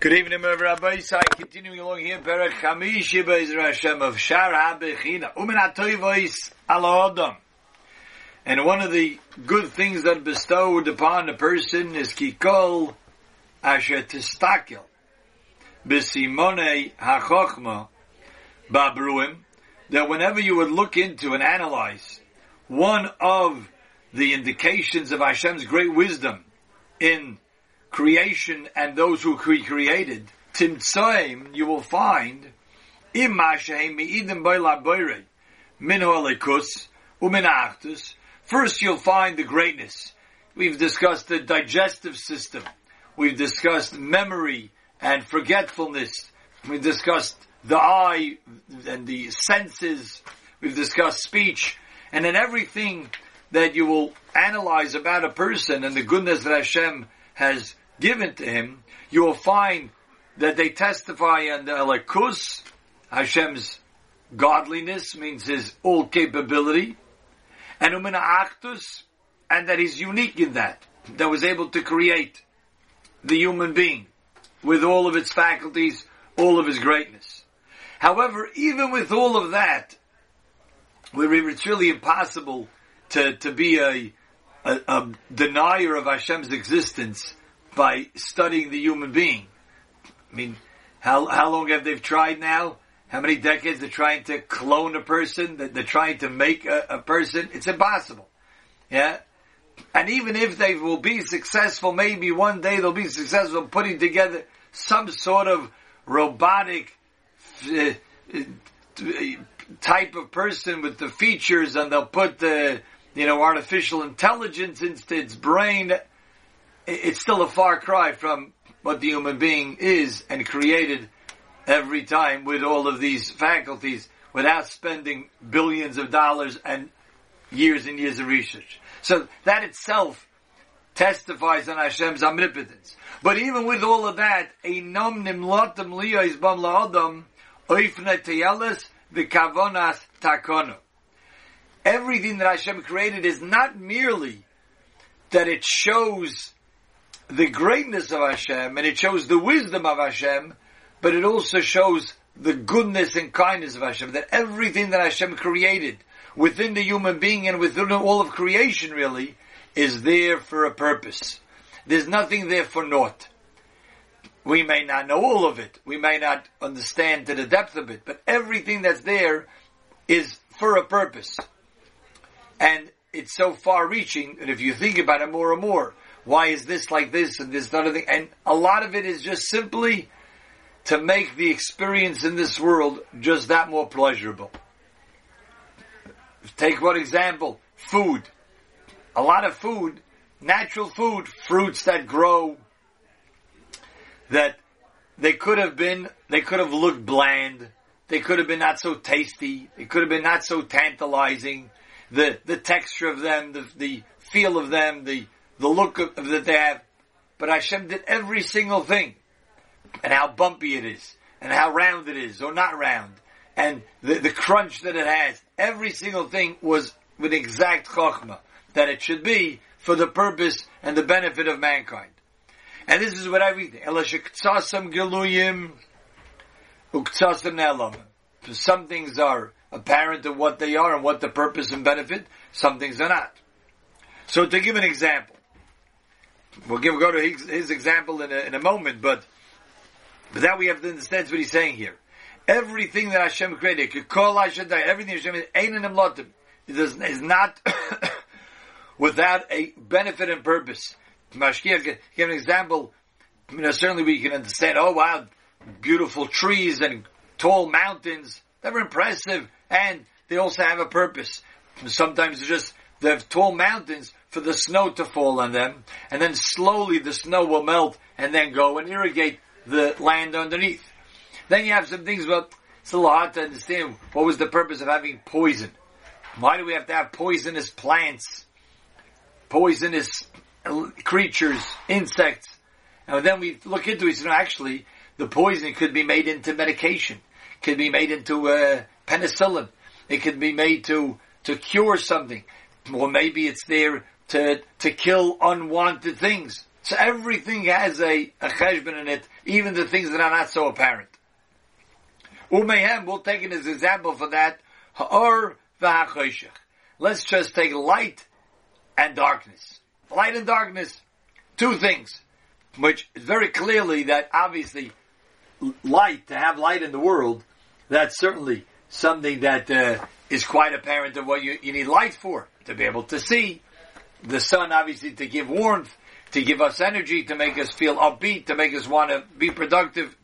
Good evening, Rabbi Isai. Continuing along here, Perek Chamishi Be'ezra Hashem of Shar HaBechina. Umen HaToivois Ala Adam. And one of the good things that bestowed upon a person is Kikol Asher Tistakel. B'simone HaChochma Babruim. That whenever you would look into and analyze one of the indications of Hashem's great wisdom in creation and those who he created, Timtsoim, you will find, First you'll find the greatness. We've discussed the digestive system. We've discussed memory and forgetfulness. We've discussed the eye and the senses. We've discussed speech. And in everything that you will analyze about a person and the goodness that Hashem has given to him, you will find that they testify on the Elikus, Hashem's godliness means his all capability, and Umina Actus, and that he's unique in that, that was able to create the human being with all of its faculties, all of his greatness. However, even with all of that, where it's really impossible to, to be a, a, a denier of Hashem's existence by studying the human being. I mean, how, how long have they tried now? How many decades they're trying to clone a person? That they're trying to make a, a person? It's impossible. Yeah? And even if they will be successful, maybe one day they'll be successful putting together some sort of robotic uh, type of person with the features and they'll put the, you know, artificial intelligence into its brain. It's still a far cry from what the human being is and created every time with all of these faculties without spending billions of dollars and years and years of research. So that itself testifies on Hashem's omnipotence. But even with all of that, nimlotam liyos bam v'kavonas takono. Everything that Hashem created is not merely that it shows the greatness of Hashem and it shows the wisdom of Hashem, but it also shows the goodness and kindness of Hashem. That everything that Hashem created within the human being and within all of creation really is there for a purpose. There's nothing there for naught. We may not know all of it. We may not understand to the depth of it, but everything that's there is for a purpose. And it's so far reaching that if you think about it more and more, why is this like this and this other thing? And a lot of it is just simply to make the experience in this world just that more pleasurable. Take one example, food. A lot of food, natural food, fruits that grow, that they could have been, they could have looked bland, they could have been not so tasty, they could have been not so tantalizing, the, the texture of them, the, the feel of them, the, the look of, that they have. But Hashem did every single thing. And how bumpy it is. And how round it is, or not round. And the, the crunch that it has. Every single thing was with exact chokhmah. That it should be for the purpose and the benefit of mankind. And this is what everything. Elashiktsasam geluyim uktsasam nelam. Some things are apparent of what they are and what the purpose and benefit. Some things are not. So to give an example, we'll give go to his, his example in a, in a moment, but but that we have to understand what he's saying here. Everything that Hashem created, everything Hashem is is not without a benefit and purpose. Mashkiach, give an example. You know, certainly we can understand. Oh wow, beautiful trees and tall mountains. They're impressive, and they also have a purpose. Sometimes it's just they have tall mountains for the snow to fall on them, and then slowly the snow will melt and then go and irrigate the land underneath. Then you have some things, but it's a little hard to understand what was the purpose of having poison. Why do we have to have poisonous plants, poisonous creatures, insects? And then we look into it, so actually, the poison could be made into medication, could be made into uh, penicillin, it could be made to to cure something, or maybe it's there to to kill unwanted things. So everything has a, a cheshbon in it, even the things that are not so apparent. Umehem, we'll take it as an example for that. Ha'or v'ha'choshech. Let's just take light and darkness. Light and darkness. Two things. Which is very clearly that obviously light, to have light in the world, that's certainly something that uh, is quite apparent of what you, you need light for. To be able to see. The sun obviously to give warmth, to give us energy, to make us feel upbeat, to make us want to be productive.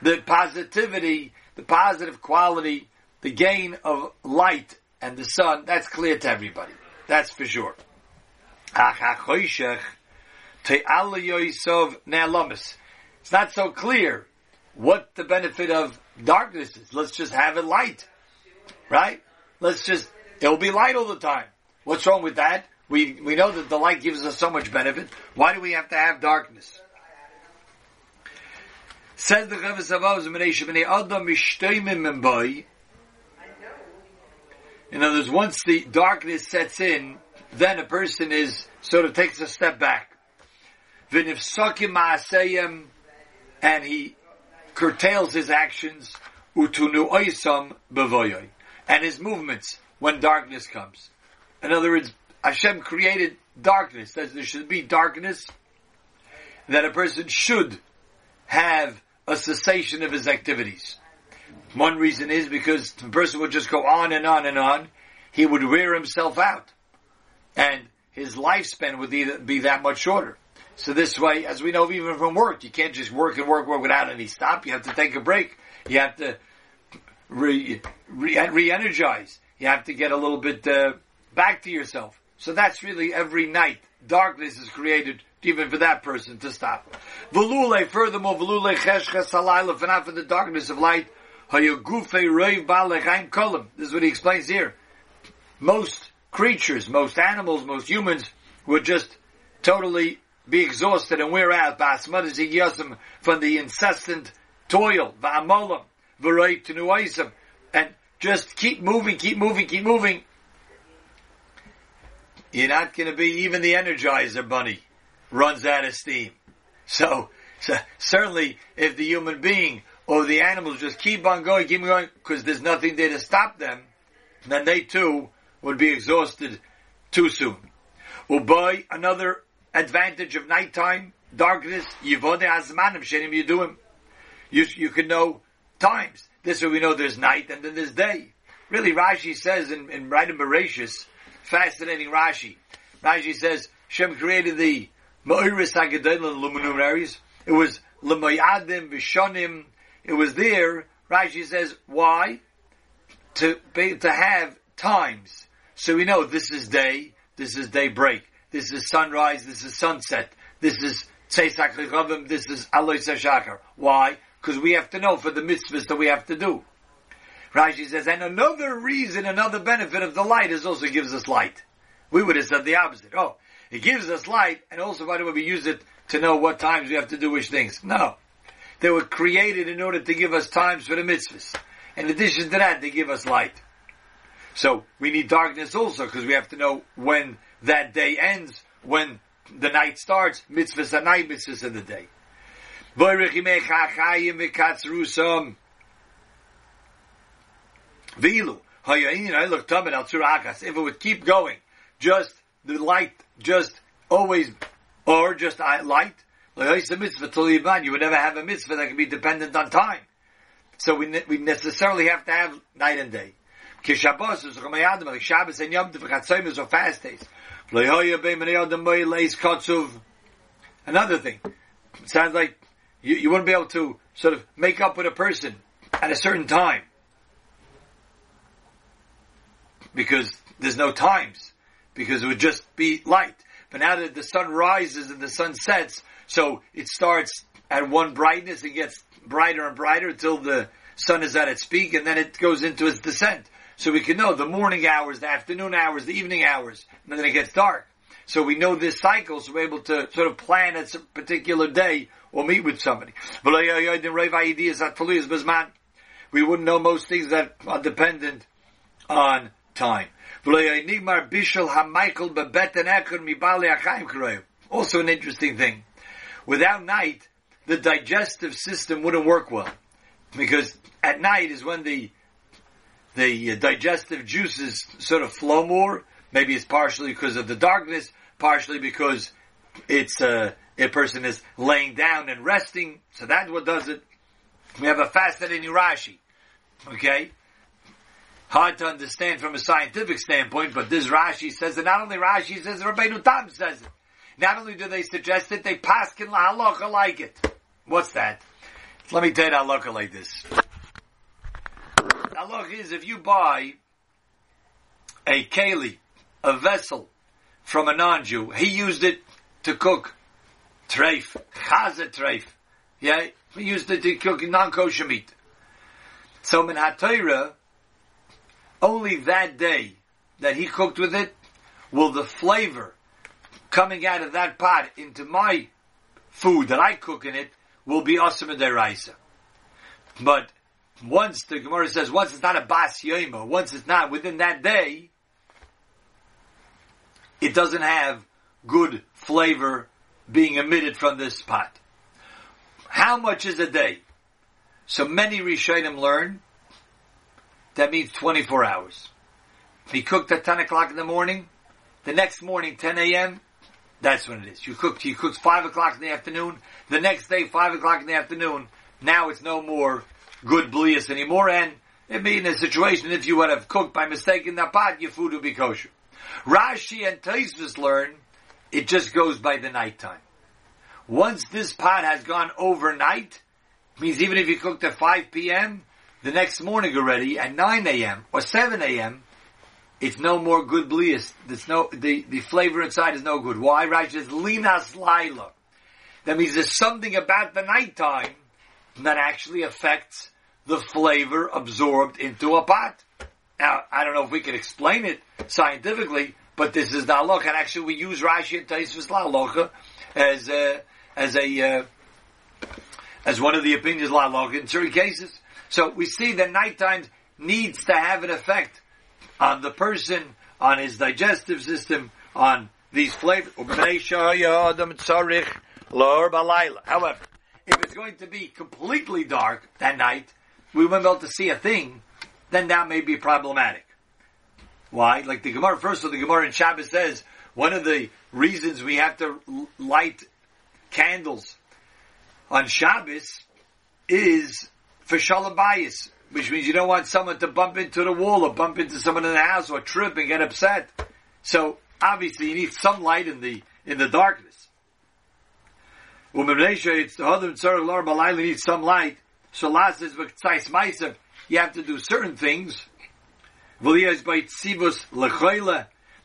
The positivity, the positive quality, the gain of light and the sun, that's clear to everybody. That's for sure. It's not so clear what the benefit of darkness is. Let's just have it light. Right? Let's just, it'll be light all the time. What's wrong with that? We, we know that the light gives us so much benefit. Why do we have to have darkness? Says the Chavis Avos, In other words, once the darkness sets in, then a person is, sort of takes a step back. And he curtails his actions, utunu oisam and his movements when darkness comes. In other words, Hashem created darkness. That there should be darkness. That a person should have a cessation of his activities. One reason is because the person would just go on and on and on. He would wear himself out. And his lifespan would either be that much shorter. So this way, as we know even from work, you can't just work and work, work without any stop. You have to take a break. You have to re, re, re-energize. You have to get a little bit uh, back to yourself. So that's really every night. Darkness is created even for that person to stop. Velule, furthermore, velule cheshches not for the darkness of light, hayagufe reiv ba'lechaim kolim. This is what he explains here. Most creatures, most animals, most humans would just totally be exhausted and wear out from the incessant toil, va'amolam, v'rei tenuaisim, and just keep moving, keep moving, keep moving, you're not going to be even the Energizer Bunny runs out of steam. So, so certainly, if the human being or the animals just keep on going, keep on going, because there's nothing there to stop them, then they too would be exhausted too soon. Well, by another advantage of nighttime, darkness, yivode azmanim. You, you can know times. This way we know there's night and then there's day. Really, Rashi says in, in right in fascinating Rashi. Rashi says, Shem created the Ma'iris HaGedolim luminaries. It was L'mayadim Vishonim. It was there. Rashi says, why? To be, to have times. So we know this is day, this is daybreak, this is sunrise, this is sunset, this is Tzeisak this is Aloy Shachar. Why? Because we have to know for the mitzvahs that we have to do. Rashi says, and another reason, another benefit of the light is also gives us light. We would have said the opposite. Oh, it gives us light, and also why do we use it to know what times we have to do which things? No. They were created in order to give us times for the mitzvahs. In addition to that, they give us light. So we need darkness also because we have to know when that day ends, when the night starts, mitzvahs at night, mitzvahs in the day. If it would keep going, just the light, just always, or just light, you would never have a mitzvah that can be dependent on time. So we, we necessarily have to have night and day. And. Another thing, it sounds like you, you wouldn't be able to sort of make up with a person at a certain time. because there's no times, because it would just be light. But now that the sun rises and the sun sets, so it starts at one brightness and gets brighter and brighter until the sun is at its peak, and then it goes into its descent. So we can know the morning hours, the afternoon hours, the evening hours, and then it gets dark. So we know this cycle, so we're able to sort of plan a particular day or meet with somebody. We wouldn't know most things that are dependent on time. Also an interesting thing. Without night, the digestive system wouldn't work well. Because at night is when the the digestive juices sort of flow more. Maybe it's partially because of the darkness, partially because it's uh, a person is laying down and resting. So that's what does it. We have a fascinating Rashi. Okay? Hard to understand from a scientific standpoint, but this Rashi says that not only Rashi says, it, Rabbeinu Tam says it. Not only do they suggest it, they paskin la halacha like it. What's that? Let me tell you halacha like this. The halacha is if you buy a keli, a vessel, from a non-Jew, he used it to cook treif, chaza treif. Yeah, he used it to cook non-kosher meat. So min HaTorah, only that day that he cooked with it, will the flavor coming out of that pot into my food that I cook in it will be awesome deraisa. But once the Gemara says, once it's not a bas yoima, once it's not within that day, it doesn't have good flavor being emitted from this pot. How much is a day? So many Rishonim learn that means 24 hours. If he cooked at 10 o'clock in the morning, the next morning, 10 a.m., that's when it is. You cooked, he cooks 5 o'clock in the afternoon, the next day, 5 o'clock in the afternoon, now it's no more good blias anymore, and it'd be in a situation if you would have cooked by mistake in that pot, your food would be kosher. Rashi and Tosfos learn, it just goes by the nighttime. Once this pot has gone overnight, means even if you cooked at 5 p.m., the next morning already at 9 a.m. or 7 a.m., it's no more good blias. There's no, the, the flavor inside is no good. Why? Rashi Just linas laila. That means there's something about the nighttime that actually affects the flavor absorbed into a pot. Now, I don't know if we can explain it scientifically, but this is the halacha, and actually we use Rashi and Tosfos halacha as a, as a, uh, as one of the opinions la halacha in certain cases. So we see that nighttime needs to have an effect on the person, on his digestive system, on these flavors. However, if it's going to be completely dark that night, we won't be able to see a thing, then that may be problematic. Why? Like the Gemara, first of all, the Gemara in Shabbos says, one of the reasons we have to light candles on Shabbos is for shalom bayis, which means you don't want someone to bump into the wall or bump into someone in the house or trip and get upset. So obviously you need some light in the in the darkness. it's the other needs some light. So Allah says you have to do certain things.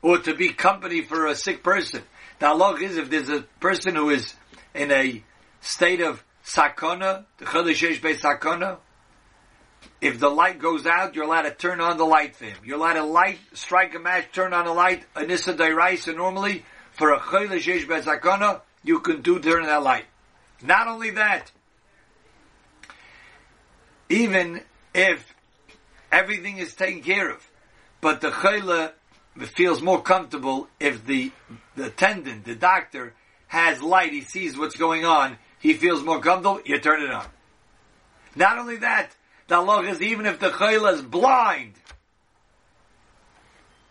Or to be company for a sick person. The halach is if there's a person who is in a state of sakona, the chodesh be sakona, if the light goes out, you're allowed to turn on the light for him. You're allowed to light, strike a match, turn on the light, anissa dairaisa normally, for a chodesh be sakona, you can do turn that light. Not only that, even if everything is taken care of, but the chayla feels more comfortable if the, the attendant, the doctor, has light, he sees what's going on, he feels more comfortable, you turn it on. Not only that, the halach is even if the chayla is blind,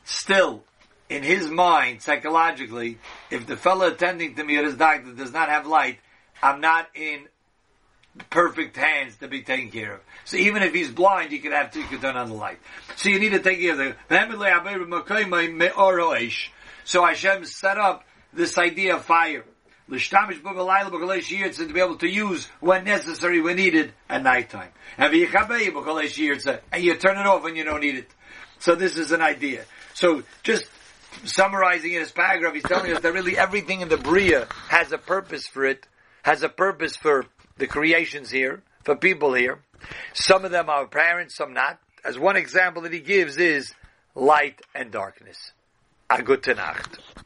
still, in his mind, psychologically, if the fellow attending to me or his doctor does not have light, I'm not in perfect hands to be taken care of. So even if he's blind, you can have you can turn on the light. So you need to take care of the. So Hashem set up this idea of fire. To be able to use when necessary, when needed, at nighttime. And you turn it off when you don't need it. So this is an idea. So just summarizing in his paragraph, he's telling us that really everything in the Bria has a purpose for it, has a purpose for the creations here, for people here. Some of them are apparent, some not. As one example that he gives is light and darkness. A good Nacht.